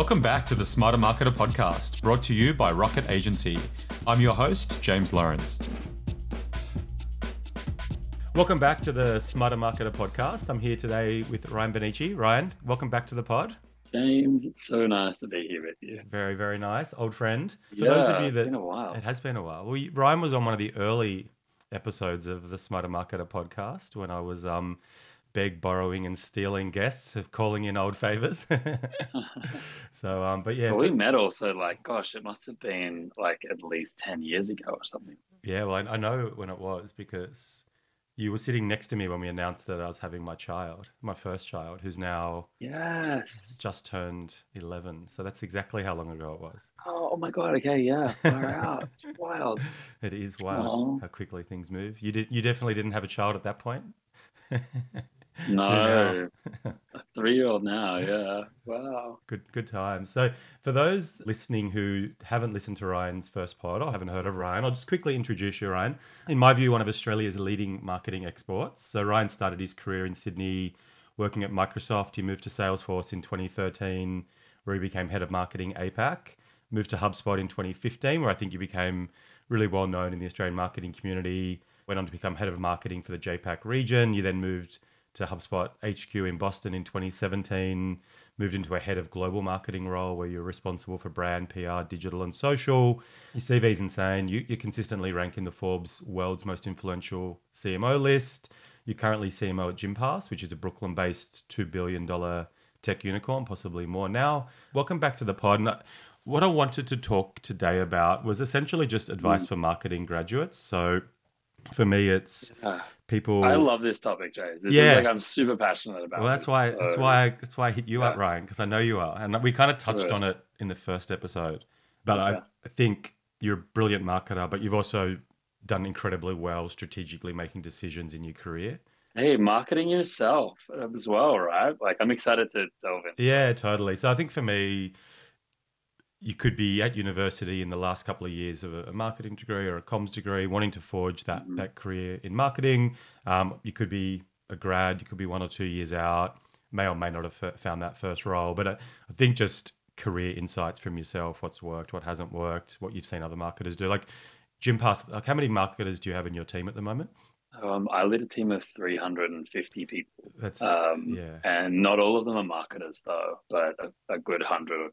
Welcome back to the Smarter Marketer podcast, brought to you by Rocket Agency. I'm your host, James Lawrence. Welcome back to the Smarter Marketer podcast. I'm here today with Ryan Bonnici. Ryan, welcome back to the pod. James, it's so nice to be here with you. Very, very nice. Old friend. For yeah, those of you that. It's been a while. It has been a while. Well, Ryan was on one of the early episodes of the Smarter Marketer podcast when I was um, beg, borrowing, and stealing guests, of calling in old favors. so, um, but yeah, well, we met also like, gosh, it must have been like at least ten years ago or something. Yeah, well, I, I know when it was because you were sitting next to me when we announced that I was having my child, my first child, who's now yes just turned eleven. So that's exactly how long ago it was. Oh, oh my god! Okay, yeah, far out. It's wild. It is wild Aww. how quickly things move. You did. You definitely didn't have a child at that point. No, a three-year-old now. Yeah, wow. Good, good times. So, for those listening who haven't listened to Ryan's first pod or haven't heard of Ryan, I'll just quickly introduce you, Ryan. In my view, one of Australia's leading marketing experts. So, Ryan started his career in Sydney, working at Microsoft. He moved to Salesforce in 2013, where he became head of marketing APAC. Moved to HubSpot in 2015, where I think you became really well known in the Australian marketing community. Went on to become head of marketing for the JPAC region. You then moved to HubSpot HQ in Boston in 2017, moved into a head of global marketing role where you're responsible for brand, PR, digital, and social. Your CV is insane. You, you consistently rank in the Forbes world's most influential CMO list. You're currently CMO at Gympass, which is a Brooklyn based $2 billion tech unicorn, possibly more now. Welcome back to the pod. And what I wanted to talk today about was essentially just advice mm. for marketing graduates. So for me, it's people. I love this topic, Jay. This yeah. is like I'm super passionate about. Well, that's why so... that's why I, that's why I hit you yeah. up, Ryan, because I know you are, and we kind of touched on it in the first episode. But. I think you're a brilliant marketer, but you've also done incredibly well strategically making decisions in your career. Hey, marketing yourself as well, right? Like I'm excited to delve into. Yeah, totally. So I think for me, you could be at university in the last couple of years of a, marketing degree or a comms degree, wanting to forge that mm-hmm. that career in marketing. Um, you could be a grad, you could be one or two years out, may or may not have found that first role. But I, I think just career insights from yourself, what's worked, what hasn't worked, what you've seen other marketers do. Like Gympass, like how many marketers do you have in your team at the moment? Um, I lead a team of 350 people. That's um, yeah, and not all of them are marketers though, but a, a good hundred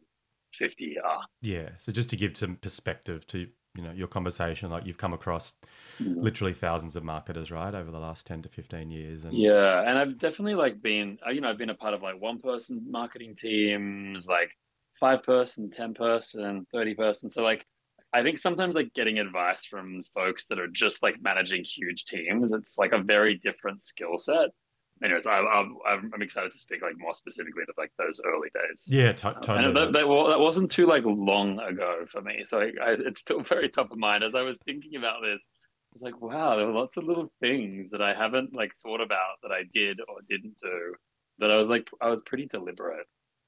50 are. Yeah. So just to give some perspective to you know your conversation, like you've come across mm. literally thousands of marketers, right, over the last 10 to 15 years. And yeah, and I've definitely like been, uh, you know, I've been a part of like one person marketing teams, like five person, 10 person, 30 person. So like I think sometimes like getting advice from folks that are just like managing huge teams, it's like a very different skill set anyways, I, am I'm, I'm excited to speak like more specifically to like those early days. Yeah, t- um, totally. And that, that, that, wasn't too like long ago for me, so I, I, it's still very top of mind. As I was thinking about this, I was like, wow, there were lots of little things that I haven't like thought about that I did or didn't do. That I was like, I was pretty deliberate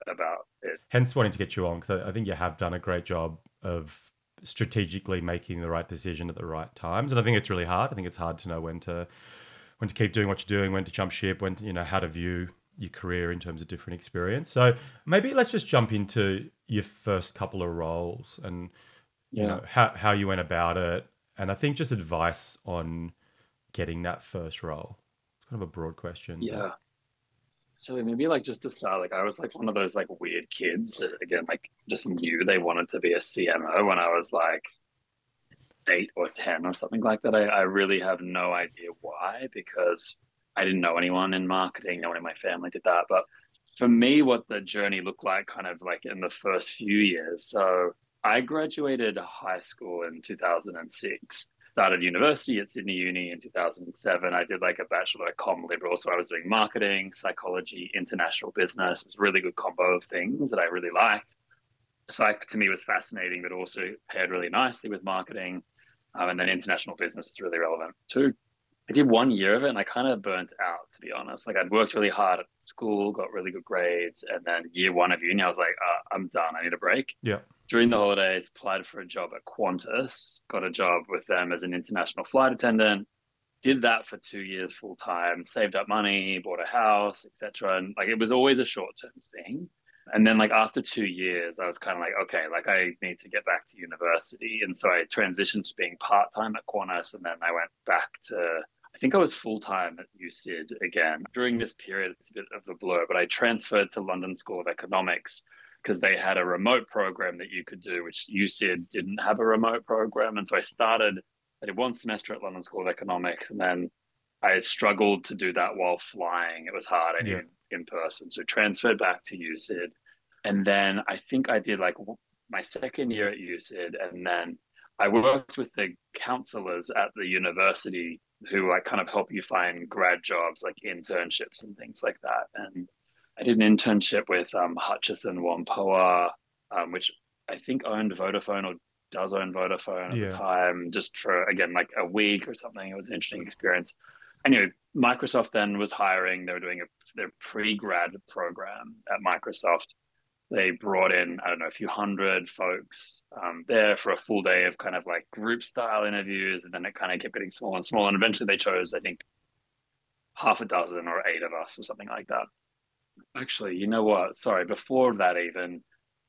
about it. Hence, wanting to get you on because I think you have done a great job of strategically making the right decision at the right times, and I think it's really hard. I think it's hard to know when to when to keep doing what you're doing, when to jump ship, when you know how to view your career in terms of different experience. So maybe let's just jump into your first couple of roles and you know how how you went about it, and I think just advice on getting that first role. It's kind of a broad question. Yeah. So maybe like just to start, like I was like one of those like weird kids that again like just knew they wanted to be a CMO when I was like eight or 10 or something like that. I, I really have no idea why because I didn't know anyone in marketing. No one in my family did that. But for me, what the journey looked like kind of like in the first few years. So I graduated high school in 2006 started university at Sydney Uni in 2007. I did like a bachelor of com liberal, so I was doing marketing, psychology, international business. It was a really good combo of things that I really liked. Psych to me was fascinating, but also paired really nicely with marketing. Um, and then international business is really relevant too. I did one year of it and I kind of burnt out, to be honest. Like I'd worked really hard at school, got really good grades, and then year one of uni, I was like, uh, I'm done. I need a break. Yeah. During the holidays, applied for a job at Qantas, got a job with them as an international flight attendant. Did that for two years full time, saved up money, bought a house, etc. And like it was always a short term thing. And then like after two years, I was kind of like, okay, like I need to get back to university. And so I transitioned to being part-time at Qantas and then I went back to I think I was full time at USyd again. During this period, it's a bit of a blur, but I transferred to London School of Economics because they had a remote program that you could do, which USyd didn't have a remote program. And so I started, I did one semester at London School of Economics, and then I struggled to do that while flying. It was hard. I yeah. In person. So transferred back to USyd. And then I think I did like my second year at USyd. And then I worked with the counselors at the university who like kind of help you find grad jobs, like internships and things like that. And I did an internship with um, Hutchison Whampoa, um, which I think owned Vodafone or does own Vodafone at yeah. the time, just for again like a week or something. It was an interesting experience. I knew Microsoft then was hiring. They were doing a, their pre-grad program at Microsoft. They brought in I don't know a few hundred folks um, there for a full day of kind of like group style interviews, and then it kind of kept getting smaller and smaller. And eventually, they chose I think half a dozen or eight of us or something like that actually, you know what? Sorry, before that even,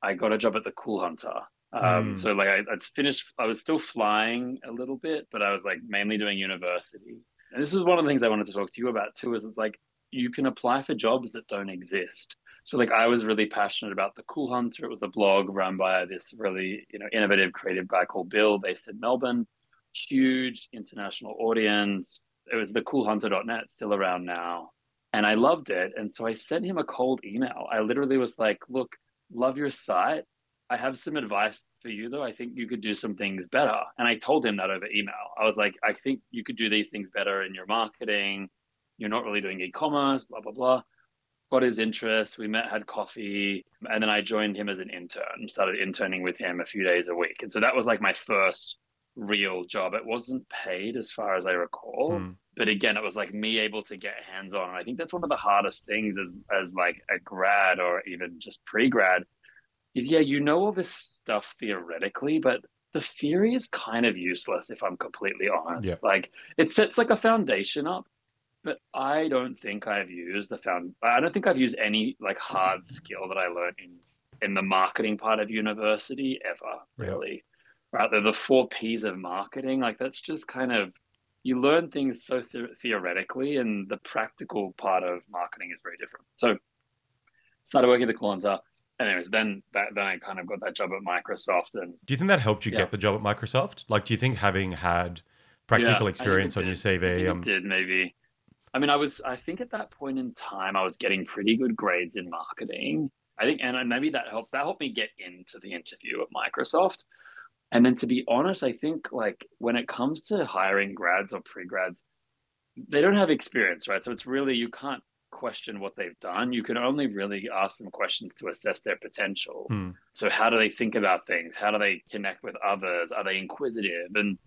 I got a job at the Cool Hunter. Um, mm. So like I, I'd finished, I was still flying a little bit, but I was like mainly doing university. And this is one of the things I wanted to talk to you about too. Is it's like you can apply for jobs that don't exist. So like I was really passionate about the Cool Hunter. It was a blog run by this really you know innovative, creative guy called Bill, based in Melbourne. Huge international audience. It was the coolhunter.net, still around now and I loved it. And so I sent him a cold email. I literally was like, look, love your site. I have some advice for you though. I think you could do some things better. And I told him that over email. I was like, I think you could do these things better in your marketing. You're not really doing e-commerce, blah, blah, blah. Got his interest. We met, had coffee, and then I joined him as an intern, started interning with him a few days a week. And so that was like my first real job. It wasn't paid as far as I recall. Mm but again it was like me able to get hands on and i think that's one of the hardest things as as like a grad or even just pre-grad is yeah you know all this stuff theoretically but the theory is kind of useless if i'm completely honest yeah. like it sets like a foundation up but i don't think i've used the found i don't think i've used any like hard skill that i learned in in the marketing part of university ever really yeah. right the, the four p's of marketing like that's just kind of you learn things so the- theoretically, and the practical part of marketing is very different. So, started working at the Cool Hunter. Anyways, then that, then I kind of got that job at Microsoft. And do you think that helped you yeah. get the job at Microsoft? Like, do you think having had practical yeah, experience on your CV, um... did maybe. I mean, I was. I think at that point in time, I was getting pretty good grades in marketing. I think, and maybe that helped. That helped me get into the interview at Microsoft. And then to be honest, I think like when it comes to hiring grads or pre-grads, they don't have experience, right? So it's really you can't question what they've done. You can only really ask them questions to assess their potential. Hmm. So how do they think about things? How do they connect with others? Are they inquisitive? And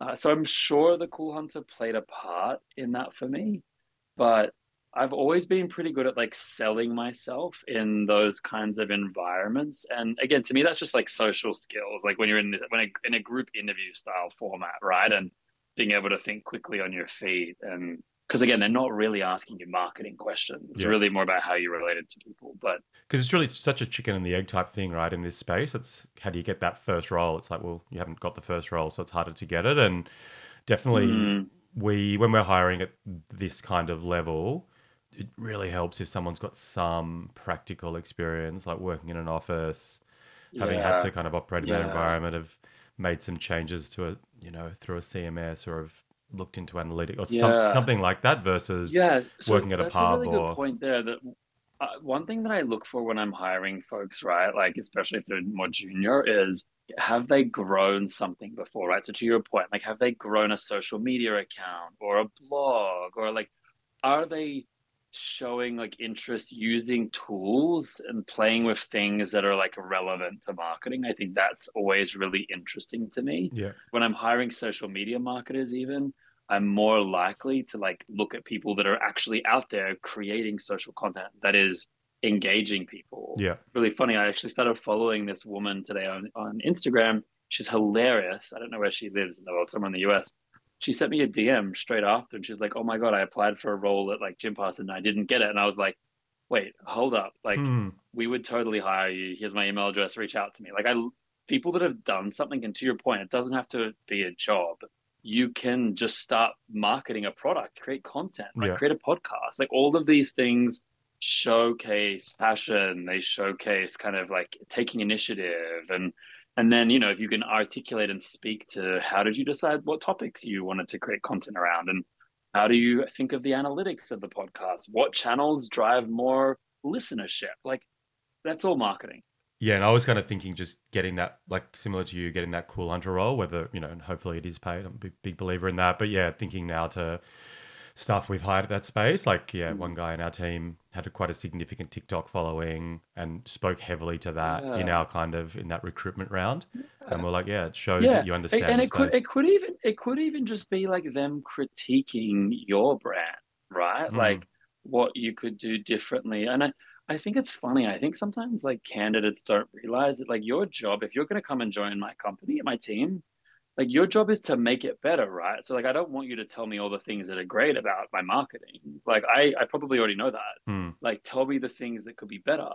uh, so I'm sure the Cool Hunter played a part in that for me. But I've always been pretty good at like selling myself in those kinds of environments. And again, to me, that's just like social skills. Like when you're in this, when a, in a group interview style format, right? And being able to think quickly on your feet. And because again, they're not really asking you marketing questions. It's yeah. really more about how you related to people. But because it's really such a chicken and the egg type thing, right? In this space, it's how do you get that first role? It's like, well, you haven't got the first role, so it's harder to get it. And definitely, mm. we when we're hiring at this kind of level it really helps if someone's got some practical experience, like working in an office, yeah. having had to kind of operate in yeah. that environment, have made some changes to a, you know, through a CMS or have looked into analytics or yeah. some, something like that versus yeah, so working at a pub. That's a really or... good point there. That uh, one thing that I look for when I'm hiring folks, right, like especially if they're more junior, is have they grown something before, right? So to your point, like have they grown a social media account or a blog or like are they showing like interest using tools and playing with things that are like relevant to marketing. I think that's always really interesting to me. Yeah. When i'm hiring social media marketers even i'm more likely to like look at people that are actually out there creating social content that is engaging people. Yeah. Really funny i actually started following this woman today on, on instagram. She's hilarious. I don't know where she lives in the world somewhere in the us she sent me a DM straight after, and she's like, "Oh my god, I applied for a role at like Jim Gympass and I didn't get it." And I was like, "Wait, hold up! Like, hmm. we would totally hire you. Here's my email address. Reach out to me. Like I, people that have done something, and to your point, it doesn't have to be a job. You can just start marketing a product, create content, right? Yeah. create a podcast. Like all of these things showcase passion. They showcase kind of like taking initiative and and then you know if you can articulate and speak to how did you decide what topics you wanted to create content around and how do you think of the analytics of the podcast what channels drive more listenership like that's all marketing Yeah, and I was kind of thinking just getting that, like similar to you, getting that cool hunter role, whether, you know, and hopefully it is paid. I'm a big believer in that. But yeah, thinking now to stuff we've hired at that space. Like, yeah, Mm. one guy in our team had a, quite a significant TikTok following and spoke heavily to that in our kind of, in that recruitment round. And we're like, yeah, it shows yeah that you understand. and it could it could even it could even just be like them critiquing your brand right Mm. like what you could do differently and I, I think it's funny i think sometimes like candidates don't realize that like your job if you're going to come and join my company my team like your job is to make it better right? So like i don't want you to tell me all the things that are great about my marketing. Like i i probably already know that. Hmm. like tell me the things that could be better.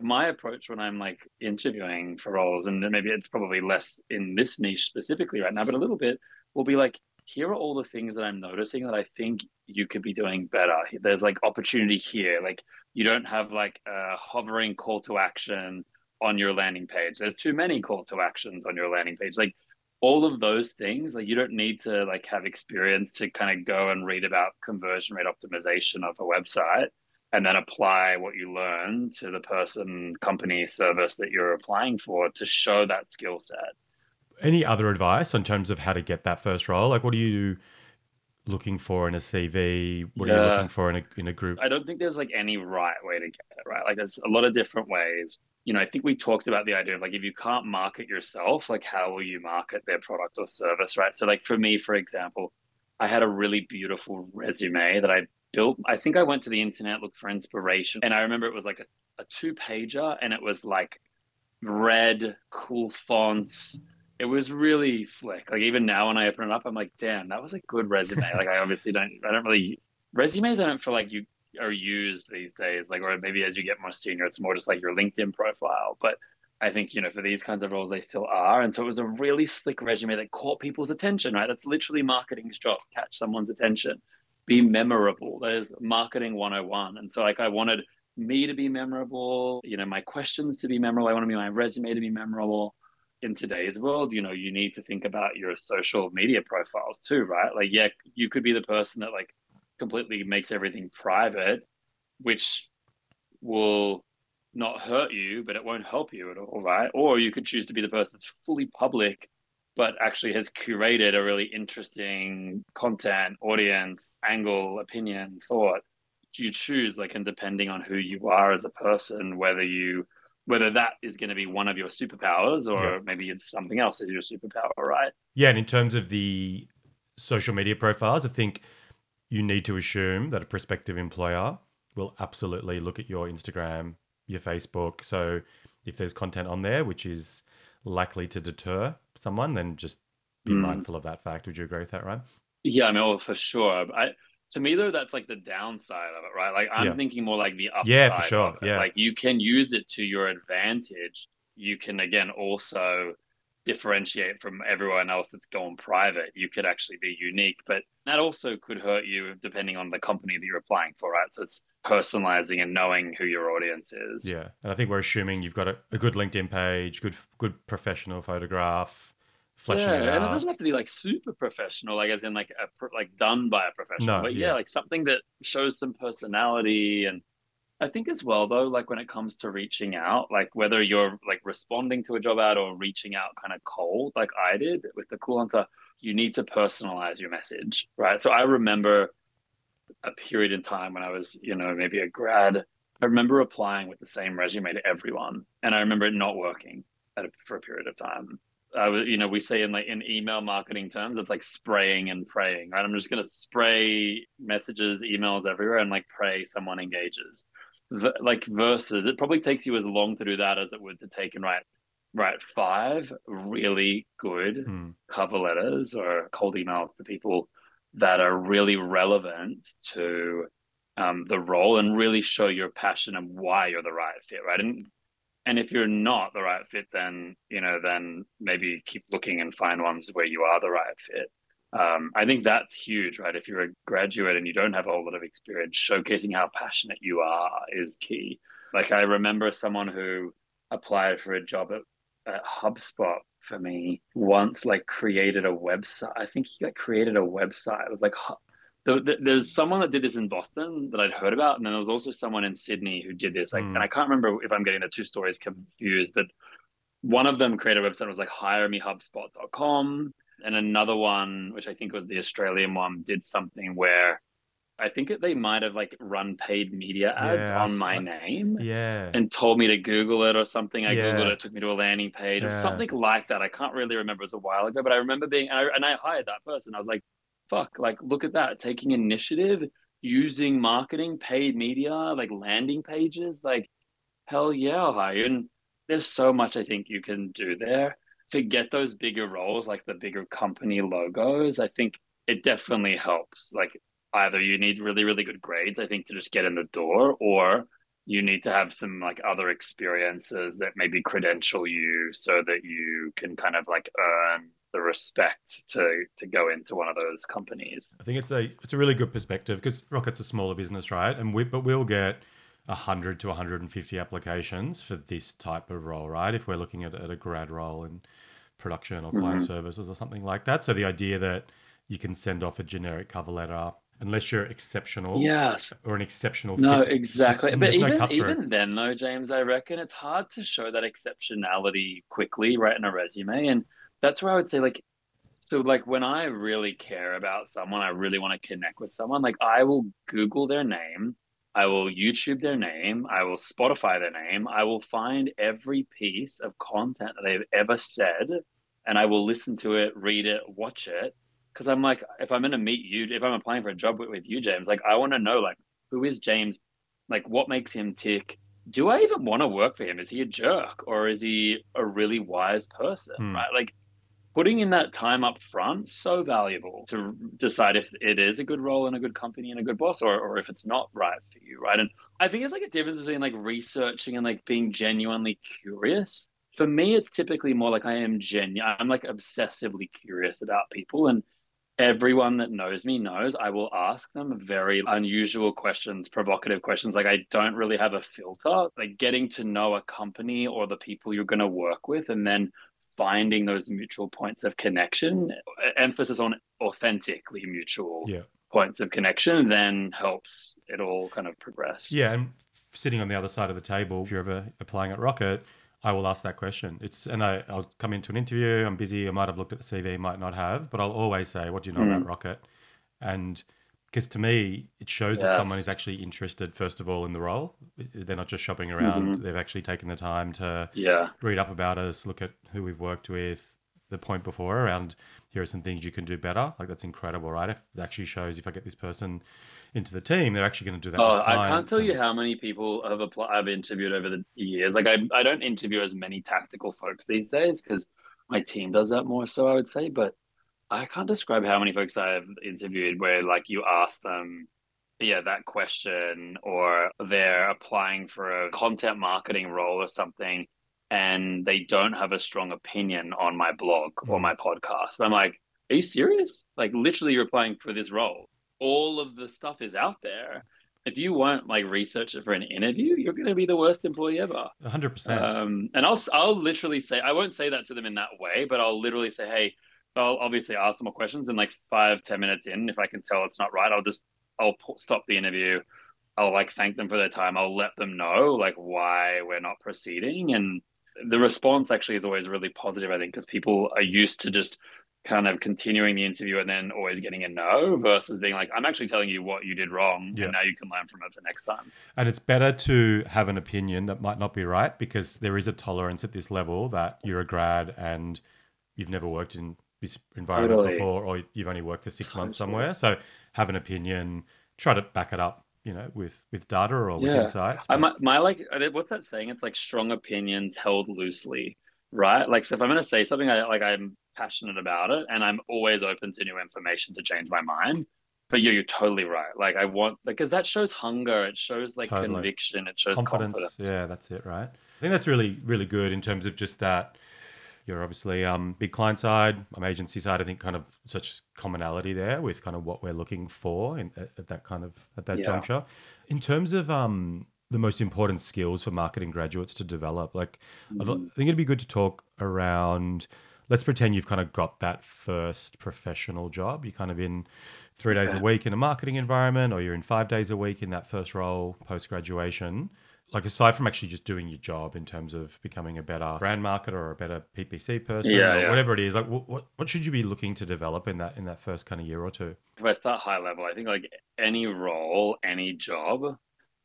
My approach when i'm like interviewing for roles and maybe it's probably less in this niche specifically right now but a little bit will be like here are all the things that i'm noticing that i think you could be doing better. There's like opportunity here. Like you don't have like a hovering call to action on your landing page. There's too many call to actions on your landing page. Like all of those things like you don't need to like have experience to kind of go and read about conversion rate optimization of a website and then apply what you learn to the person company service that you're applying for to show that skill set Any other advice in terms of how to get that first role? Like, what are you looking for in a CV? What are you looking for in a, in a group? I don't think there's like any right way to get it, right? Like there's a lot of different ways. You know, I think we talked about the idea of like if you can't market yourself, like how will you market their product or service, right? So like for me, for example, I had a really beautiful resume that I built. I think I went to the internet, looked for inspiration, and I remember it was like a, a two pager and it was like red, cool fonts. It was really slick. Like even now when I open it up, I'm like, damn, that was a good resume. like I obviously don't I don't really resumes I don't feel like you are used these days. Like or maybe as you get more senior, it's more just like your LinkedIn profile. But I think, you know, for these kinds of roles they still are. And so it was a really slick resume that caught people's attention, right? That's literally marketing's job, catch someone's attention. Be memorable. That is marketing 101. And so like I wanted me to be memorable, you know, my questions to be memorable. I wanted my resume to be memorable. In today's world, you know, you need to think about your social media profiles too, right? Like, yeah, you could be the person that like completely makes everything private, which will not hurt you, but it won't help you at all, right? Or you could choose to be the person that's fully public, but actually has curated a really interesting content, audience, angle, opinion, thought. You choose, like, and depending on who you are as a person, whether you whether that is going to be one of your superpowers or Yeah. maybe it's something else is your superpower, right? Yeah, and in terms of the social media profiles, I think you need to assume that a prospective employer will absolutely look at your Instagram, your Facebook. So if there's content on there which is likely to deter someone, then just be Mm. mindful of that fact. Would you agree with that, Ryan? Yeah, I mean, for sure. I to me though, that's like the downside of it, right? Like I'm Yeah. thinking more like the upside. Yeah, for sure. of it. Yeah. Like you can use it to your advantage. You can again also differentiate from everyone else that's gone private. You could actually be unique, but that also could hurt you depending on the company that you're applying for, right? So it's personalizing and knowing who your audience is. Yeah, and I think we're assuming you've got a, a good LinkedIn page, good good professional photograph, fleshing yeah, it and it doesn't have to be like super professional, like as in like a like done by a professional. No, but yeah, yeah. like something that shows some personality. And I think as well though, like when it comes to reaching out, like whether you're like responding to a job ad or reaching out kind of cold, like I did with the Cool Hunter, you need to personalize your message, right? So I remember a period in time when I was, you know, maybe a grad. I remember applying with the same resume to everyone, and I remember it not working a, for a period of time. I was, you know, we say in like in email marketing terms, it's like spraying and praying, right? I'm just going to spray messages, emails everywhere, and like pray someone engages. Like verses, it probably takes you as long to do that as it would to take and write write five really good Hmm. cover letters or cold emails to people that are really relevant to um, the role and really show your passion and why you're the right fit, right? And and if you're not the right fit, then you know, then maybe keep looking and find ones where you are the right fit. Um, I think that's huge, right? If you're a graduate and you don't have a whole lot of experience, showcasing how passionate you are is key. Like I remember someone who applied for a job at, at HubSpot for me once, like created a website. I think he like created a website. It was like there's someone that did this in Boston that I'd heard about, and then there was also someone in Sydney who did this. Like, mm. and I can't remember if I'm getting the two stories confused, but one of them created a website was like hiremehubspot.com, and another one, which I think was the Australian one, did something where I think they might have like run paid media ads yeah, on my name. Yeah. And told me to Google it or something. I yeah. Googled it, it took me to a landing page yeah. or something like that. I can't really remember. It was a while ago, but I remember being, and I, and I hired that person. I was like, fuck, like, look at that. Taking initiative, using marketing, paid media, like landing pages. Like, hell yeah, I'll hire you. And there's so much I think you can do there to get those bigger roles, like the bigger company logos. I think it definitely helps. Like, either you need really really good grades i think to just get in the door or you need to have some like other experiences that maybe credential you so that you can kind of like earn the respect to to go into one of those companies i think it's a it's a really good perspective because rocket's a smaller business right and we but we'll get 100 to 150 applications for this type of role right if we're looking at, at a grad role in production or client mm-hmm. services or something like that so the idea that you can send off a generic cover letter unless you're exceptional. Yes. Or an exceptional. No, fit. exactly. Just, but even no even then, though, James, I reckon it's hard to show that exceptionality quickly, right, in a resume, and that's where I would say, like, so like when I really care about someone, I really want to connect with someone. Like I will Google their name. I will YouTube their name. I will Spotify their name. I will find every piece of content that they've ever said and I will listen to it, read it, watch it, because I'm like, if I'm gonna meet you, if I'm applying for a job with, with you, James, like I want to know, like, who is James? Like, what makes him tick? Do I even want to work for him? Is he a jerk or is he a really wise person? Hmm. Right? Like, putting in that time up front so valuable to decide if it is a good role in a good company and a good boss, or or if it's not right for you, right? And I think it's like a difference between like researching and like being genuinely curious. For me, it's typically more like I am genuine. I'm like obsessively curious about people and everyone that knows me knows I will ask them very unusual questions, provocative questions. Like I don't really have a filter. Like getting to know a company or the people you're going to work with and then finding those mutual points of connection, emphasis on authentically mutual yeah. points of connection, then helps it all kind of progress. Yeah. And sitting on the other side of the table, if you're ever applying at Rocket, I will ask that question. It's and I, I'll come into an interview. I'm busy. I might have looked at the CV, might not have, but I'll always say, "What do you know mm. about Rocket?" And because to me, it shows yes. that someone is actually interested, first of all, in the role. They're not just shopping around. Mm-hmm. They've actually taken the time to yeah. read up about us, look at who we've worked with. The point before around here are some things you can do better. Like that's incredible, right? If it actually shows if I get this person into the team, they're actually going to do that. Oh, I can't tell and... you how many people have applied. I've interviewed over the years. Like I, I don't interview as many tactical folks these days because my team does that more. So I would say, but I can't describe how many folks I have interviewed where like you ask them, yeah, that question, or they're applying for a content marketing role or something, and they don't have a strong opinion on my blog mm. or my podcast. I'm like, are you serious? Like literally, you're applying for this role all of the stuff is out there. If you won't like research it for an interview, you're going to be the worst employee ever. 100%. Um, and I'll I'll literally say I won't say that to them in that way, but I'll literally say, hey, I'll obviously ask them more questions. And like five ten minutes in, if I can tell it's not right, I'll just I'll stop the interview. I'll like thank them for their time. I'll let them know like why we're not proceeding and the response actually is always really positive i think because people are used to just kind of continuing the interview and then always getting a no versus being like, I'm actually telling you what you did wrong yeah. and now you can learn from it for next time. And it's better to have an opinion that might not be right because there is a tolerance at this level that you're a grad and you've never worked in this environment totally. before or you've only worked for six totally. months somewhere. So have an opinion, try to back it up you know with with data or with insights but... I, my, my like what's that saying it's like strong opinions held loosely right like so if i'm going to say something i like i'm passionate about it and I'm always open to new information to change my mind. but yeah, you're totally right. Like I want because that shows hunger, it shows like Totally. conviction, it shows confidence. confidence. Yeah, that's it, right? I think that's really, really good in terms of just that. You're obviously um, big client side, um, agency side. I think kind of such commonality there with kind of what we're looking for in, at, at that kind of at that Yeah. juncture. In terms of um, the most important skills for marketing graduates to develop, like Mhm. I think it'd be good to talk around. Let's pretend you've kind of got that first professional job. You're kind of in three days a week in a marketing environment, or you're in five days a week in that first role post graduation. Like aside from actually just doing your job in terms of becoming a better brand marketer or a better PPC person Yeah, or yeah. whatever it is, like what, what what should you be looking to develop in that in that first kind of year or two? If I start high level, I think like any role, any job,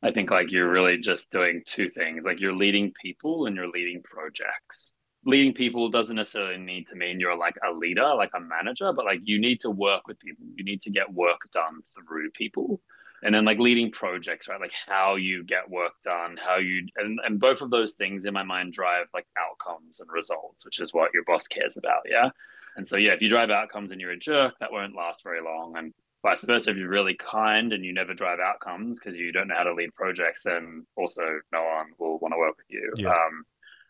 I think like you're really just doing two things. Like you're leading people and you're leading projects. Leading people doesn't necessarily need to mean you're like a leader, like a manager, but like you need to work with people. You need to get work done through people. And then like leading projects, right? Like how you get work done, how you and, and both of those things in my mind drive like outcomes and results, which is what your boss cares about. Yeah. And so yeah, if you drive outcomes and you're a jerk, that won't last very long. And vice versa, if you're really kind and you never drive outcomes because you don't know how to lead projects, then also no one will want to work with you. Yeah. Um,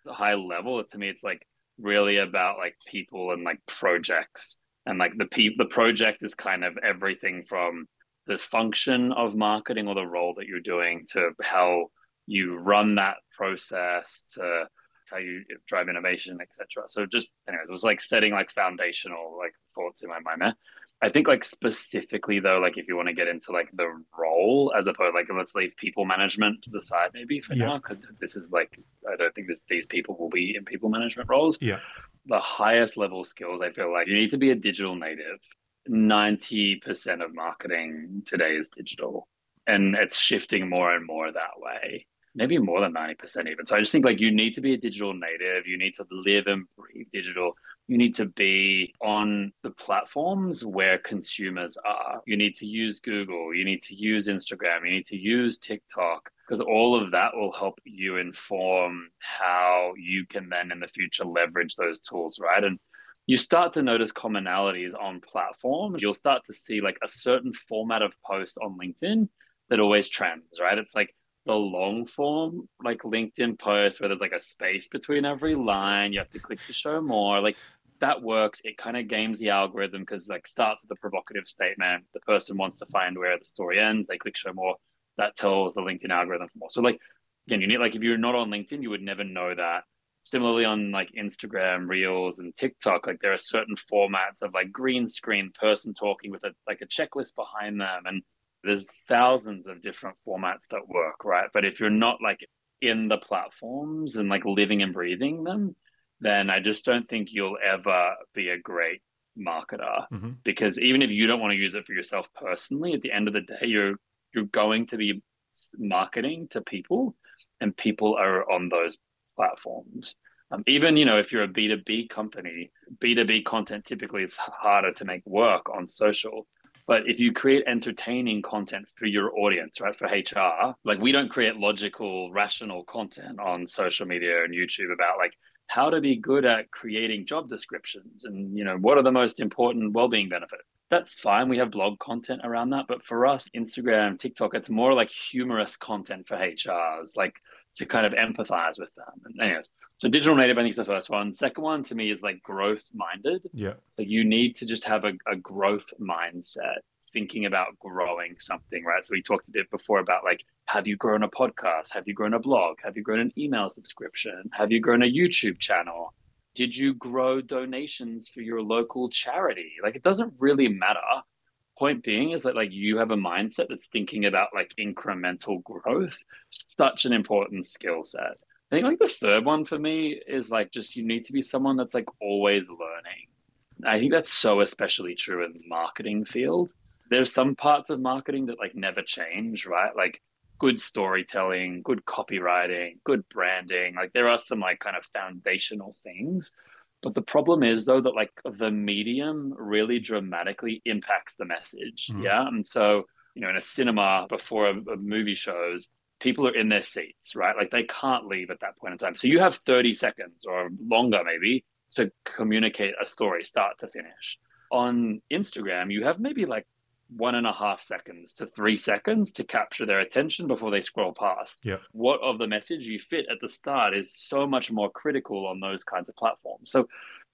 the high level to me, it's like really about like people and like projects, and like the pe- the project is kind of everything from the function of marketing or the role that you're doing to how you run that process to how you drive innovation, etc. So just anyways, it's like setting like foundational like thoughts in my mind there. I think like specifically though, like if you want to get into like the role as opposed like let's leave people management to the side maybe for Yeah. now because this is like I don't think this these people will be in people management roles. Yeah. The highest level skills I feel like you need to be a digital native. Ninety percent of marketing today is digital, and it's shifting more and more that way maybe more than 90% even. So I just think like you need to be a digital native. You need to live and breathe digital. You need to be on the platforms where consumers are. You need to use Google. You need to use Instagram. You need to use TikTok because all of that will help you inform how you can then in the future leverage those tools, right? And you start to notice commonalities on platforms. You'll start to see like a certain format of post on LinkedIn that always trends, right? It's like the long form like LinkedIn post where there's like a space between every line. You have to click to show more. Like that works. It kind of games the algorithm because like starts with a provocative statement. The person wants to find where the story ends. They click show more. That tells the LinkedIn algorithm for more. So like again, you need like if you're not on LinkedIn, you would never know that. Similarly on like Instagram, Reels, and TikTok, like there are certain formats of like green screen person talking with a like a checklist behind them and there's thousands of different formats that work, right? But if you're not like in the platforms and like living and breathing them, then I just don't think you'll ever be a great marketer Mhm. because even if you don't want to use it for yourself personally, at the end of the day, you're you're going to be marketing to people, and people are on those platforms. Um, even you know if you're a B2B company, B2B content typically is harder to make work on social. But if you create entertaining content for your audience, right, for HR, like we don't create logical, rational content on social media and YouTube about like how to be good at creating job descriptions and you know what are the most important well-being benefits. That's fine. We have blog content around that, but for us, Instagram, TikTok, it's more like humorous content for HRs, like to kind of empathize with them. And anyways, so digital native, I think is the first one. Second one to me is like growth minded. Yeah. So you need to just have a, a growth mindset, thinking about growing something, right? So we talked a bit before about like, have you grown a podcast? Have you grown a blog? Have you grown an email subscription? Have you grown a YouTube channel? Did you grow donations for your local charity? Like it doesn't really matter. Point being is that like you have a mindset that's thinking about like incremental growth, such an important skill set. I think like the third one for me is like just you need to be someone that's like always learning. I think that's so especially true in the marketing field. There's some parts of marketing that like never change, right? Like good storytelling, good copywriting, good branding. Like there are some like kind of foundational things. But the problem is though that like the medium really dramatically impacts the message. Mhm. Yeah. And so, you know, in a cinema before a, a movie shows, people are in their seats, right? Like they can't leave at that point in time. So you have 30 seconds or longer maybe to communicate a story start to finish. On Instagram, you have maybe like one and a half seconds to three seconds to capture their attention before they scroll past. Yeah. What of the message you fit at the start is so much more critical on those kinds of platforms. So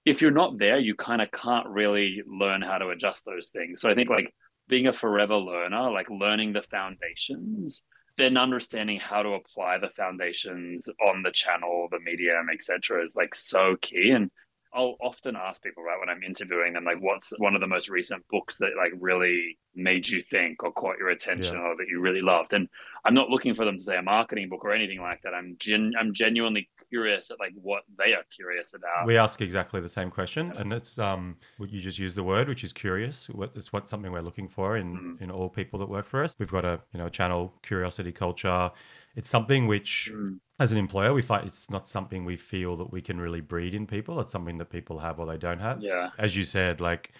if you're not there, you kind of can't really learn how to adjust those things. So I think like being a forever learner, like learning the foundations, then understanding how to apply the foundations on the channel, the medium, etc., is like so key. And I'll often ask people, right, when I'm interviewing them, like, what's one of the most recent books that like really made you think or caught your attention yeah. or that you really loved? And I'm not looking for them to say a marketing book or anything like that. I'm gen- I'm genuinely curious at like what they are curious about. We ask exactly the same question, and it's um, you just use the word, which is curious. It's what something we're looking for in mm. in all people that work for us. We've got a you know channel curiosity culture. It's something which, mm. As an employer, we find it's not something we feel that we can really breed in people. It's something that people have or they don't have. Yeah. As you said, like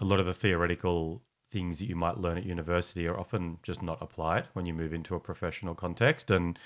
a lot of the theoretical things that you might learn at university are often just not applied when you move into a professional context. And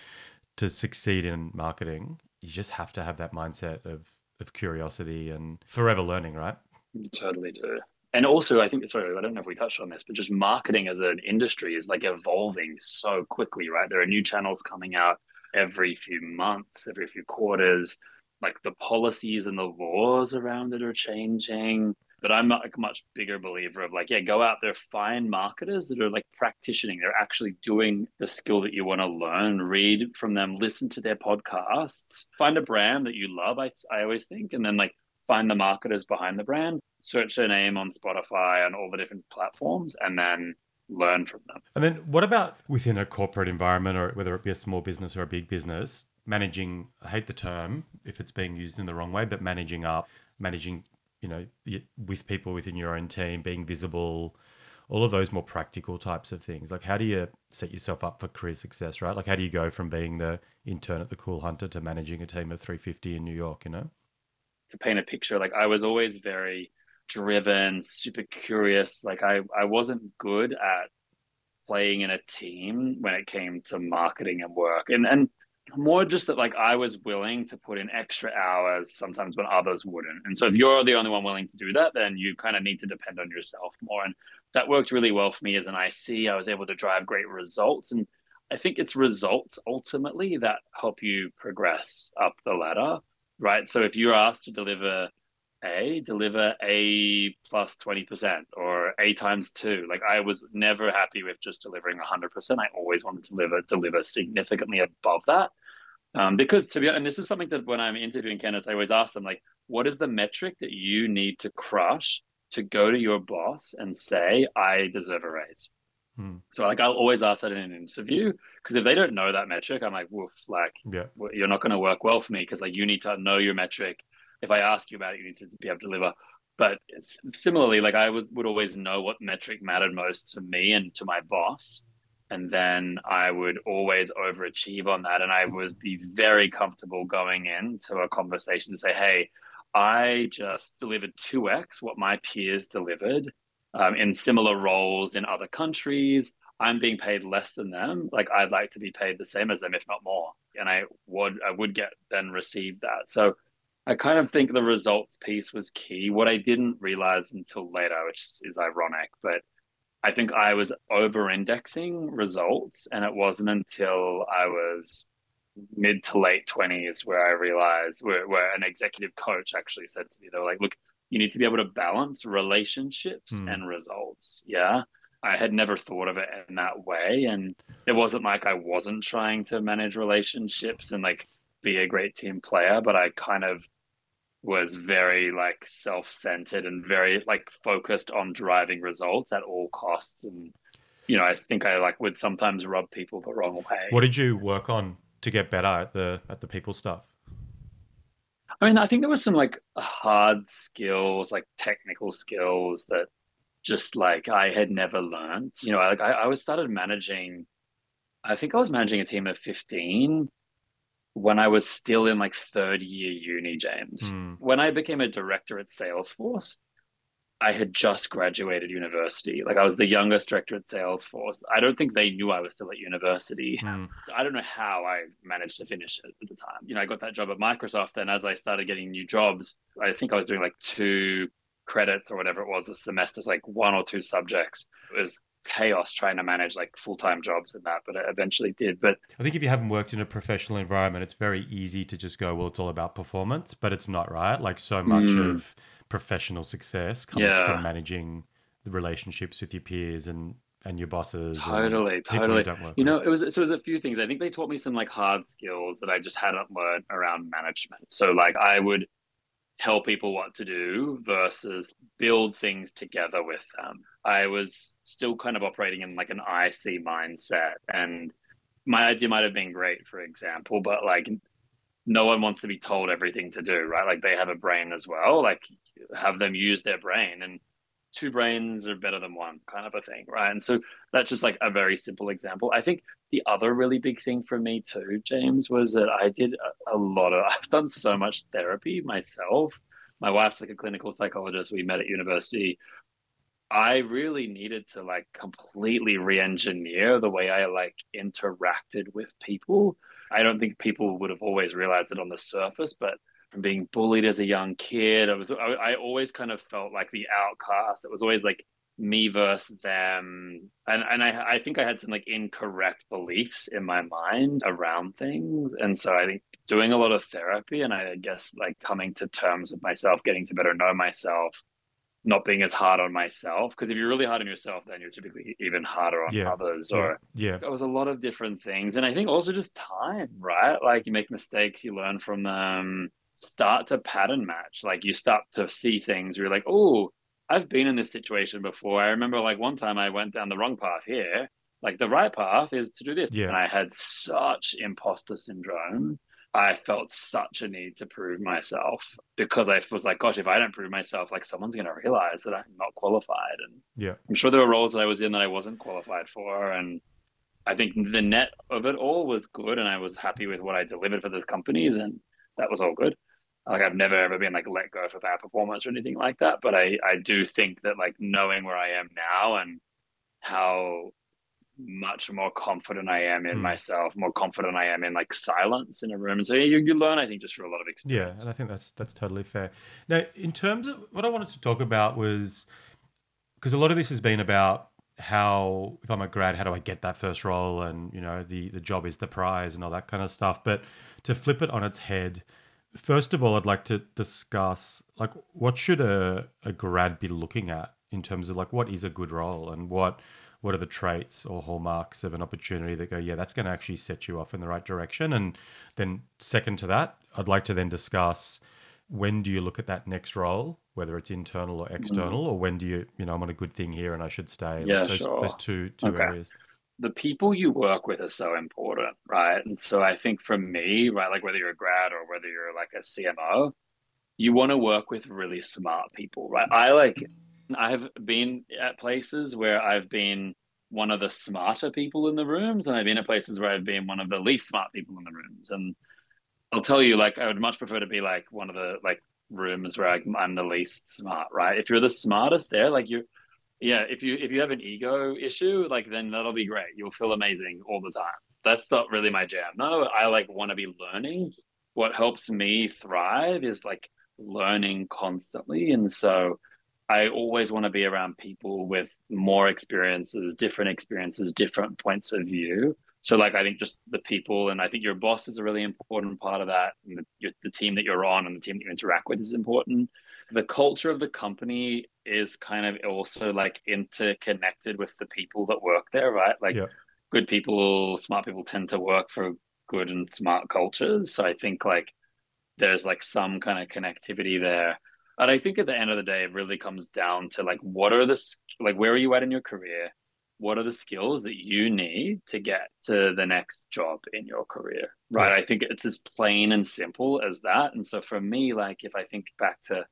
to succeed in marketing, you just have to have that mindset of of curiosity and forever learning, right? You totally do. And also, I think, sorry, I don't know if we touched on this, but just marketing as an industry is like evolving so quickly, right? There are new channels coming out every few months, every few quarters. Like the policies and the laws around it are changing. But I'm a much bigger believer of like, yeah, go out there, find marketers that are like practicing. They're actually doing the skill that you want to learn, read from them, listen to their podcasts, find a brand that you love. I, I always think, and then like find the marketers behind the brand, search their name on Spotify and all the different platforms, and then learn from them. And then what about within a corporate environment or whether it be a small business or a big business, managing, I hate the term if it's being used in the wrong way, but managing up, managing you know, with people within your own team, being visible, all of those more practical types of things. Like, how do you set yourself up for career success, right? Like, how do you go from being the intern at the Cool Hunter to managing a team of 350 in New York, you know? To paint a picture, like, I was always very driven, super curious. Like, I, I wasn't good at playing in a team when it came to marketing and work. And, and, more just that like I was willing to put in extra hours sometimes when others wouldn't. And so if you're the only one willing to do that, then you kind of need to depend on yourself more. And that worked really well for me as an IC. I was able to drive great results. And I think it's results ultimately that help you progress up the ladder. Right. So if you're asked to deliver a deliver a plus 20% or a times two like i was never happy with just delivering 100% i always wanted to deliver deliver significantly above that um, because to be honest, and this is something that when i'm interviewing candidates i always ask them like what is the metric that you need to crush to go to your boss and say i deserve a raise hmm. so like i'll always ask that in an interview because if they don't know that metric i'm like woof like yeah. you're not going to work well for me because like you need to know your metric if I ask you about it, you need to be able to deliver. But similarly, like I was would always know what metric mattered most to me and to my boss, and then I would always overachieve on that, and I would be very comfortable going into a conversation to say, "Hey, I just delivered two x what my peers delivered um, in similar roles in other countries." I'm being paid less than them. Like I'd like to be paid the same as them, if not more. And I would I would get then receive that. So I kind of think the results piece was key. What I didn't realize until later, which is ironic, but I think I was over indexing results. And it wasn't until I was mid to late 20s where I realized, where, where an executive coach actually said to me, they were like, look, you need to be able to balance relationships mm. and results. Yeah. I had never thought of it in that way. And it wasn't like I wasn't trying to manage relationships and like be a great team player, but I kind of was very like self-centered and very like focused on driving results at all costs. And you know i think i like would sometimes rub people the wrong way. What did you work on to get better at the at the people stuff? I mean i think there was some like hard skills like technical skills that just like i had never learned. You know like i, I was started managing i think i was managing a team of 15 when I was still in like third year uni, James. Mm. When I became a director at Salesforce, I had just graduated university. Like I was the youngest director at Salesforce. I don't think they knew I was still at university. Mm. I don't know how I managed to finish it at the time. You know, I got that job at Microsoft. Then as I started getting new jobs, I think I was doing like two credits or whatever it was a semester's like one or two subjects. It was chaos trying to manage like full time jobs and that, but it eventually did. But I think if you haven't worked in a professional environment, it's very easy to just go, well, it's all about performance, but it's not right. Like so much Mm. of professional success comes Yeah. from managing the relationships with your peers and and your bosses. Totally, totally. You, don't work You know, it was so it was a few things. I think they taught me some like hard skills that I just hadn't learned around management. So like I would tell people what to do versus build things together with them. I was still kind of operating in like an IC mindset and my idea might have been great, for example, but like no one wants to be told everything to do, right? Like they have a brain as well. Like have them use their brain and two brains are better than one kind of a thing, right? And so that's just like a very simple example. I think the other really big thing for me too, James, was that I did a, a lot of I've done so much therapy myself. My wife's like a clinical psychologist. We met at university. I really needed to like completely re-engineer the way I like interacted with people. I don't think people would have always realized it on the surface, but from being bullied as a young kid, I was I, I always kind of felt like the outcast. It was always like me versus them, and and I I think I had some like incorrect beliefs in my mind around things, and so I think doing a lot of therapy and I guess like coming to terms with myself, getting to better know myself not being as hard on myself. Because if you're really hard on yourself then you're typically even harder on Yeah. others or Yeah. it was a lot of different things. And i think also just time right? Like you make mistakes you learn from them. Start to pattern match. Like you start to see things where you're like oh i've been in this situation before i remember like one time i went down the wrong path here like the right path is to do this Yeah. and i had such imposter syndrome I felt such a need to prove myself because I was like, gosh, if I don't prove myself, like someone's going to realize that I'm not qualified. And Yeah. I'm sure there were roles that I was in that I wasn't qualified for. And I think the net of it all was good. And I was happy with what I delivered for those companies. And that was all good. Like I've never ever been like let go for bad performance or anything like that. But I, I do think that like knowing where I am now and how much more confident I am in Hmm. myself, more confident I am in like silence in a room. And so you, you learn, I think, just for a lot of experience. Yeah, and I think that's that's totally fair. Now, in terms of what I wanted to talk about was because a lot of this has been about how if I'm a grad, how do I get that first role, and you know the the job is the prize and all that kind of stuff. But to flip it on its head, first of all, I'd like to discuss like what should a a grad be looking at in terms of like what is a good role and what what are the traits or hallmarks of an opportunity that go yeah that's going to actually set you off in the right direction and then second to that i'd like to then discuss when do you look at that next role whether it's internal or mm-hmm. external or when do you you know i'm on a good thing here and i should stay Like, Yeah, those, sure. those two two Okay. areas the people you work with are so important, right? And so I think for me, right, like whether you're a grad or whether you're like a CMO, you want to work with really smart people, right? I like, I have been at places where I've been one of the smarter people in the rooms, and I've been at places where I've been one of the least smart people in the rooms. And I'll tell you, like, I would much prefer to be like one of the like rooms where I, I'm the least smart, right? If you're the smartest there, like you're yeah, if you if you have an ego issue, like then that'll be great. You'll feel amazing all the time. That's not really my jam. No, I like want to be learning. What helps me thrive is like learning constantly. And so I always want to be around people with more experiences, different experiences, different points of view. So like I think just the people and I think your boss is a really important part of that. And the, your, the team that you're on and the team that you interact with is important. The culture of the company is kind of also like interconnected with the people that work there, right? Like Yeah. good people, smart people tend to work for good and smart cultures. So I think like there's like some kind of connectivity there. And I think at the end of the day, it really comes down to like what are the like where are you at in your career? What are the skills that you need to get to the next job in your career? Right. Yeah. I think it's as plain and simple as that. And so for me, like if I think back to,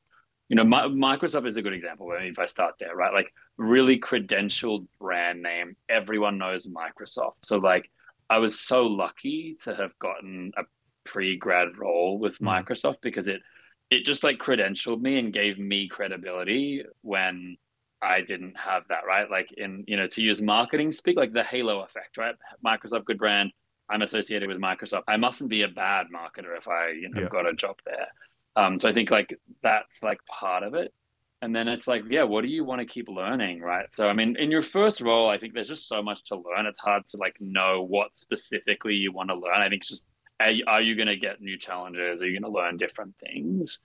you know, my, Microsoft is a good example. If I start there, right? Like really credentialed brand name. Everyone knows Microsoft. So like I was so lucky to have gotten a pre-grad role with Mm. Microsoft because it it just like credentialed me and gave me credibility when I didn't have that, right? Like in, you know, to use marketing speak, like the halo effect, right? Microsoft, good brand. I'm associated with Microsoft. I mustn't be a bad marketer if I, you know, Yeah. got a job there. Um, so I think like that's like part of it. And then it's like, yeah, what do you want to keep learning, right? So, I mean, in your first role, I think there's just so much to learn. It's hard to like know what specifically you want to learn. I think it's just, are you going to get new challenges? Are you going to learn different things?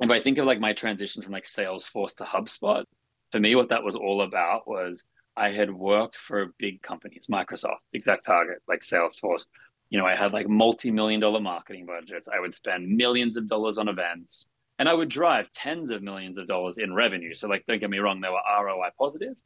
And if I think of like my transition from like Salesforce to HubSpot, for me, what that was all about was I had worked for big companies, Microsoft, ExactTarget, like Salesforce. You know, I had like multi-million dollar marketing budgets. I would spend millions of dollars on events and I would drive tens of millions of dollars in revenue. So like, don't get me wrong, they were ROI positive,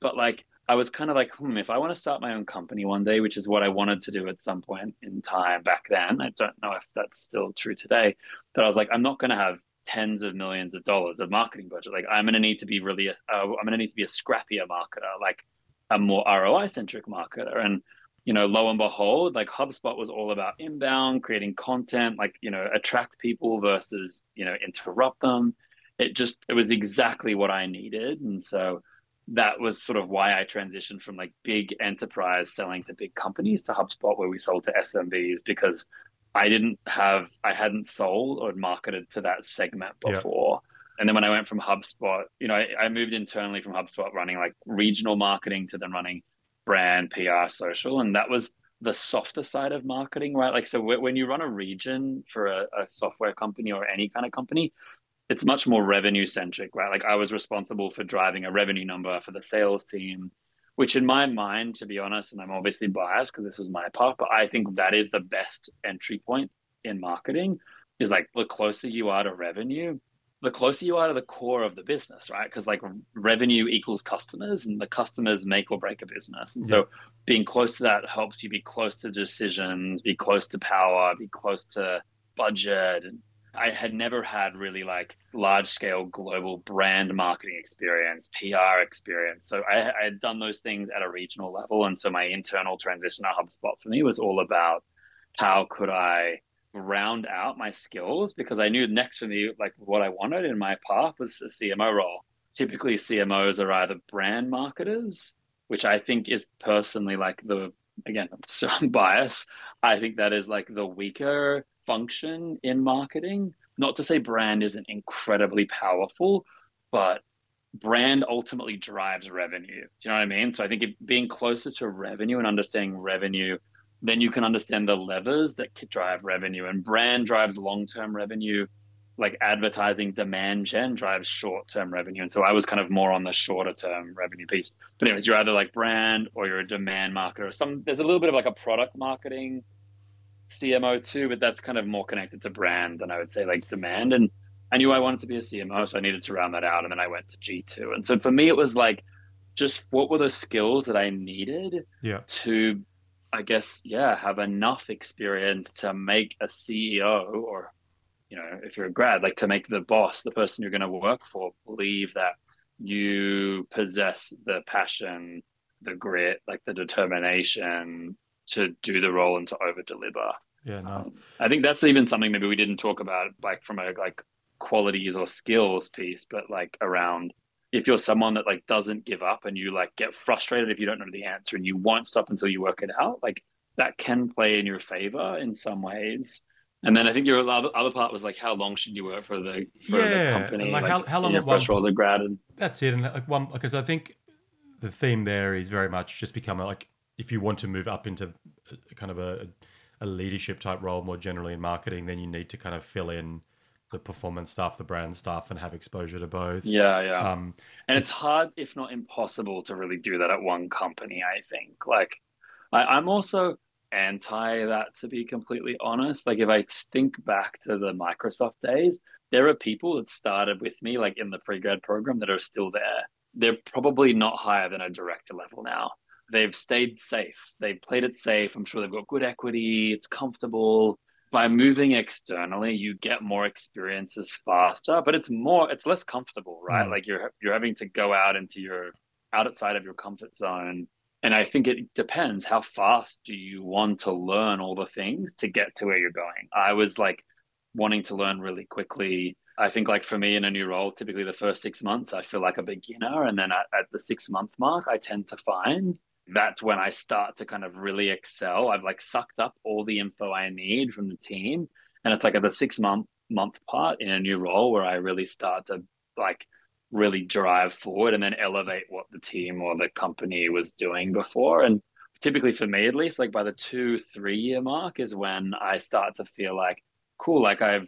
but like I was kind of like, hmm, if I want to start my own company one day, which is what I wanted to do at some point in time back then, I don't know if that's still true today, but I was like, I'm not going to have tens of millions of dollars of marketing budget. Like I'm going to need to be really, uh, I'm going to need to be a scrappier marketer, like a more ROI centric marketer. And, you know, lo and behold, like HubSpot was all about inbound, creating content, like, you know, attract people versus, you know, interrupt them. It just, it was exactly what I needed. And so that was sort of why I transitioned from like big enterprise selling to big companies to HubSpot, where we sold to SMBs because I didn't have, I hadn't sold or marketed to that segment before. Yeah. And then when I went from HubSpot, you know, I, I, moved internally from HubSpot running like regional marketing to then running brand, PR, social. And that was the softer side of marketing, right? Like, so when you run a region for a, a software company or any kind of company, it's much more revenue centric, right? Like I was responsible for driving a revenue number for the sales team which in my mind, to be honest, and I'm obviously biased because this was my part, but I think that is the best entry point in marketing is like the closer you are to revenue, the closer you are to the core of the business, right? Because like revenue equals customers and the customers make or break a business. And yeah. so being close to that helps you be close to decisions, be close to power, be close to budget and I had never had really like large scale global brand marketing experience, PR experience. So I, I, had done those things at a regional level. And so my internal transition at HubSpot for me was all about how could I round out my skills because I knew next for me, like what I wanted in my path was a CMO role. Typically, CMOs are either brand marketers, which I think is personally like the, again, so I'm biased. I think that is like the weaker function in marketing. Not to say brand isn't incredibly powerful, but brand ultimately drives revenue. Do you know what I mean? So I think if being closer to revenue and understanding revenue, then you can understand the levers that could drive revenue. And brand drives long term revenue, like advertising demand gen drives short term revenue. And so I was kind of more on the shorter term revenue piece. But anyways, you're either like brand or you're a demand marketer. Or some there's a little bit of like a product marketing CMO too, but that's kind of more connected to brand than I would say like demand. And I knew I wanted to be a CMO, so I needed to round that out. And then I went to G2. And so for me, it was like just what were the skills that I needed yeah. to, I guess, yeah, have enough experience to make a CEO or, you know, if you're a grad, like to make the boss, the person you're going to work for, believe that you possess the passion, the grit, like the determination, to do the role and to over deliver. Yeah, no. Um, I think that's even something maybe we didn't talk about, like from a like qualities or skills piece, but like around if you're someone that like doesn't give up and you like get frustrated if you don't know the answer and you won't stop until you work it out, like that can play in your favor in some ways. And then I think your other, other part was like, how long should you work for the for yeah, the company? like, like how, how long your first role as a grad? And... That's it. And like one because I think the theme there is very much just become like if you want to move up into kind of a, a leadership type role more generally in marketing, then you need to kind of fill in the performance stuff, the brand stuff, and have exposure to both. Yeah, yeah. Um, and it's hard, if not impossible, to really do that at one company. I think. Like, I, I'm also anti that, to be completely honest. Like, if I think back to the Microsoft days, there are people that started with me, like in the pre grad program, that are still there. They're probably not higher than a director level now they've stayed safe. They've played it safe. I'm sure they've got good equity. It's comfortable. By moving externally, you get more experiences faster, but it's more, it's less comfortable, right? Mm. Like you're you're having to go out into your outside of your comfort zone. And I think it depends how fast do you want to learn all the things to get to where you're going. I was like wanting to learn really quickly. I think like for me in a new role, typically the first six months, I feel like a beginner. And then at, at the six month mark, I tend to find that's when I start to kind of really excel. I've like sucked up all the info I need from the team. And it's like at the six month month part in a new role where I really start to like really drive forward and then elevate what the team or the company was doing before. And typically for me at least, like by the two, three year mark is when I start to feel like, cool, like I've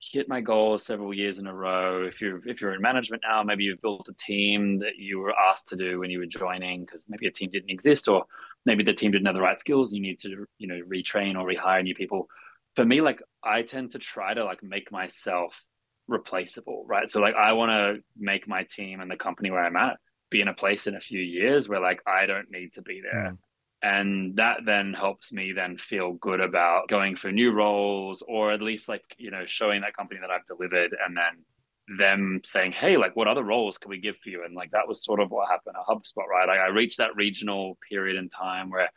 hit my goals several years in a row. If you're if you're in management now, maybe you've built a team that you were asked to do when you were joining because maybe a team didn't exist or maybe the team didn't have the right skills. You need to you know retrain or rehire new people. For me, like I tend to try to like make myself replaceable, right? So like I want to make my team and the company where I'm at be in a place in a few years where like I don't need to be there. Mm and that then helps me then feel good about going for new roles or at least like you know showing that company that i've delivered and then them saying hey like what other roles can we give for you and like that was sort of what happened at hubspot right like, i reached that regional period in time where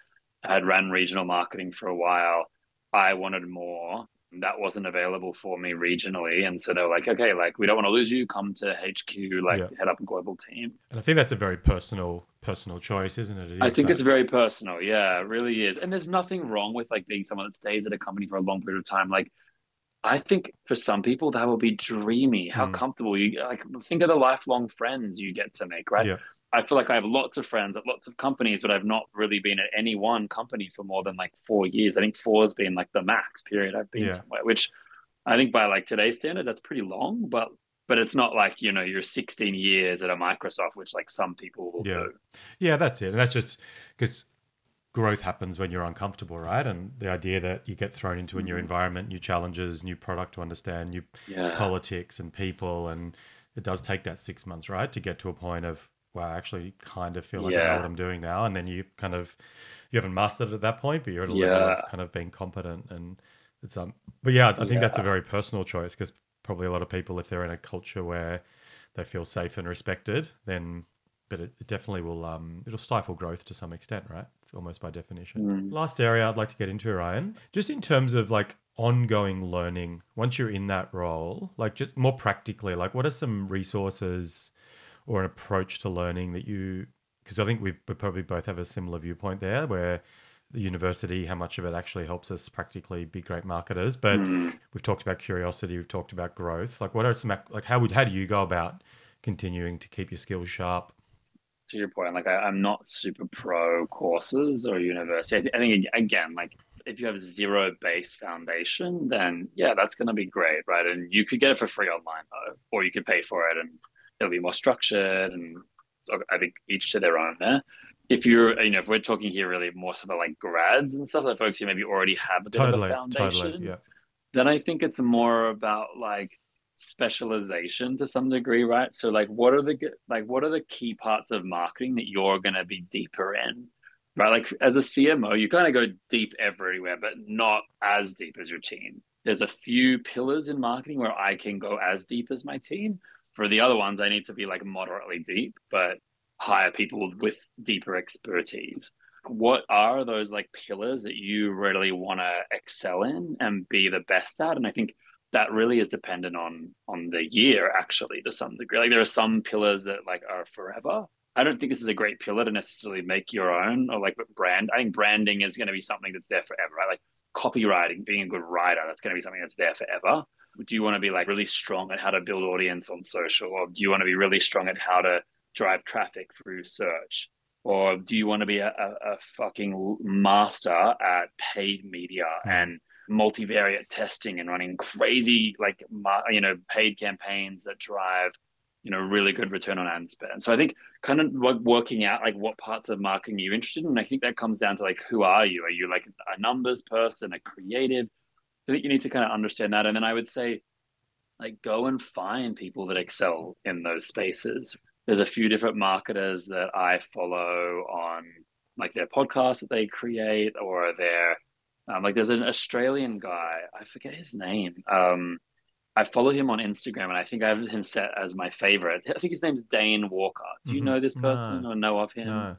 i had ran regional marketing for a while i wanted more that wasn't available for me regionally. And so they're like, okay, like we don't want to lose you. Come to HQ, like yeah. head up a global team. And I think that's a very personal, personal choice, isn't it? it is I think that. it's very personal. Yeah, it really is. And there's nothing wrong with like being someone that stays at a company for a long period of time. Like I think for some people that will be dreamy. How mm. comfortable you like think of the lifelong friends you get to make, right? Yeah. I feel like I have lots of friends at lots of companies, but I've not really been at any one company for more than like four years. I think four has been like the max period I've been yeah. somewhere, which I think by like today's standards, that's pretty long, but but it's not like, you know, you're 16 years at a Microsoft, which like some people will yeah. do. Yeah, that's it. And that's just because growth happens when you're uncomfortable, right? And the idea that you get thrown into a new mm-hmm. environment, new challenges, new product to understand, new yeah. politics and people, and it does take that six months, right, to get to a point of wow, I actually kind of feel like yeah. I know what I'm doing now, and then you kind of you haven't mastered it at that point, but you're at a yeah. level of kind of being competent, and it's um. But yeah, I think that's a very personal choice because probably a lot of people, if they're in a culture where they feel safe and respected, then but it, it, definitely will um, it'll stifle growth to some extent, right? It's almost by definition. Mm. Last area I'd like to get into, Ryan, just in terms of like ongoing learning. Once you're in that role, like just more practically, like what are some resources or an approach to learning that you? Because I think we probably both have a similar viewpoint there, where the university, how much of it actually helps us practically be great marketers. But mm. we've talked about curiosity, we've talked about growth. Like, what are some like how would how do you go about continuing to keep your skills sharp? to your point, like I, am not super pro courses or university. I, th- I think again, like if you have zero base foundation, then yeah, that's going to be great, right? And you could get it for free online though, or you could pay for it, and it'll be more structured. And I think each to their own there. If you're, you know, if we're talking here really more sort of like grads and stuff, like folks who maybe already have a bit totally, of a foundation, totally, yeah. then I think it's more about like specialization to some degree, right? So like what are the like what are the key parts of marketing that you're going to be deeper in? Right? Like as a CMO, you kind of go deep everywhere, but not as deep as your team. There's a few pillars in marketing where I can go as deep as my team. For the other ones, I need to be like moderately deep, but hire people with deeper expertise. What are those like pillars that you really want to excel in and be the best at? And I think that really is dependent on on the year actually to some degree. Like there are some pillars that like are forever. I don't think this is a great pillar to necessarily make your own or like brand. I think branding is going to be something that's there forever right? Like copywriting being a good writer that's going to be something that's there forever. Do you want to be like really strong at how to build audience on social or do you want to be really strong at how to drive traffic through search? Or do you want to be a, a, a fucking master at paid media mm. and multivariate testing and running crazy like you know paid campaigns that drive you know really good return on ad spend? So i think kind of like working out like what parts of marketing you're interested in and i think that comes down to like who are you? Are you like a numbers person a creative? I think you need to kind of understand that and then i would say like go and find people that excel in those spaces there's a few different marketers that i follow on like their podcasts that they create or their um, like there's an Australian guy, I forget his name. Um, I follow him on Instagram, and I think I have him set as my favorite. I think his name's Dain Walker. Do you mm-hmm. know this person no. or know of him? No.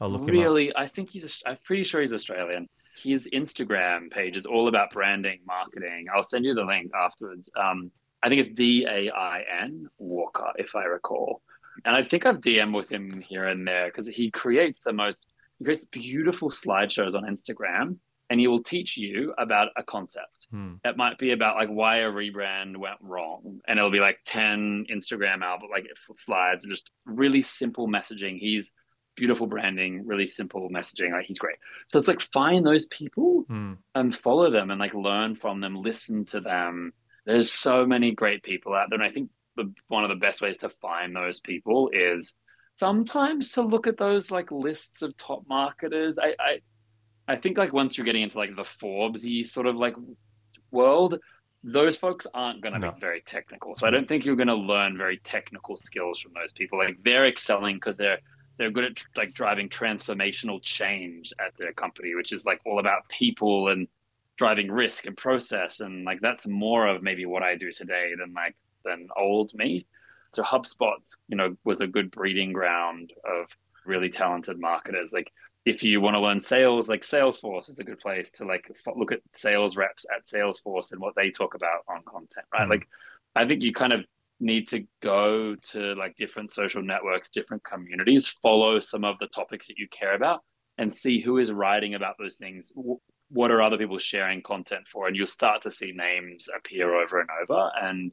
I'll look really, I think he's. I'm pretty sure he's Australian. His Instagram page is all about branding, marketing. I'll send you the link afterwards. Um, I think it's D A I N Walker, if I recall. And I think I've DM with him here and there because he creates the most. He creates beautiful slideshows on Instagram and he will teach you about a concept. Hmm. It might be about like why a rebrand went wrong, and it'll be like ten Instagram album like slides and just really simple messaging. He's beautiful branding, really simple messaging. Like he's great. So it's like find those people Hmm. and follow them and like learn from them, listen to them. There's so many great people out there, and I think the, one of the best ways to find those people is sometimes to look at those like lists of top marketers. I, I I think like once you're getting into like the Forbesy sort of like world, those folks aren't going to No. be very technical. So I don't think you're going to learn very technical skills from those people. Like they're excelling because they're they're good at like driving transformational change at their company, which is like all about people and driving risk and process and like that's more of maybe what I do today than like than old me. So HubSpot's, you know, was a good breeding ground of really talented marketers. Like if you want to learn sales, like Salesforce is a good place to like f- look at sales reps at Salesforce and what they talk about on content, right? Mhm. Like I think you kind of need to go to like different social networks, different communities, follow some of the topics that you care about and see who is writing about those things. What are other people sharing content for? And you'll start to see names appear over and over. And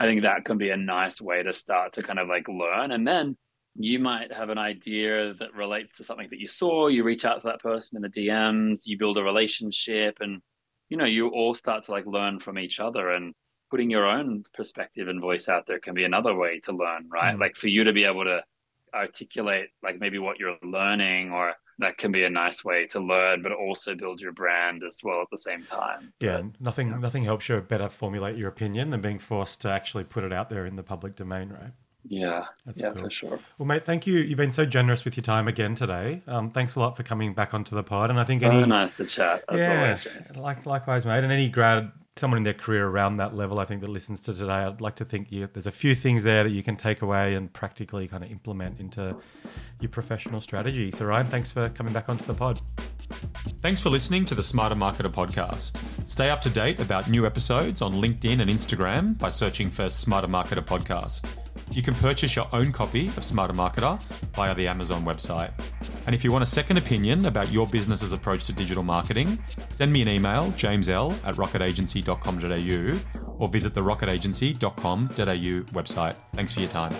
I think that can be a nice way to start to kind of like learn. And then you might have an idea that relates to something that you saw. You reach out to that person in the DMs, you build a relationship, and you know, you all start to like learn from each other. And putting your own perspective and voice out there can be another way to learn, right? Mm. Like for you to be able to articulate like maybe what you're learning or that can be a nice way to learn but also build your brand as well at the same time Yeah, nothing yeah. nothing helps you better formulate your opinion than being forced to actually put it out there in the public domain, right? yeah That's yeah cool. for sure Well, mate, thank you. You've been so generous with your time again today. Um, thanks a lot for coming back onto the pod. And I think any oh, nice to chat as yeah, always like likewise, mate. And any grad, someone in their career around that level, I think that listens to today, I'd like to think you, there's a few things there that you can take away and practically kind of implement into your professional strategy. So, Ryan, thanks for coming back onto the pod. Thanks for listening to the Smarter Marketer podcast. Stay up to date about new episodes on LinkedIn and Instagram by searching for Smarter Marketer podcast. You can purchase your own copy of Smarter Marketer via the Amazon website. And if you want a second opinion about your business's approach to digital marketing, send me an email, jamesl at rocketagency.com.au, or visit the rocketagency.com.au website. Thanks for your time.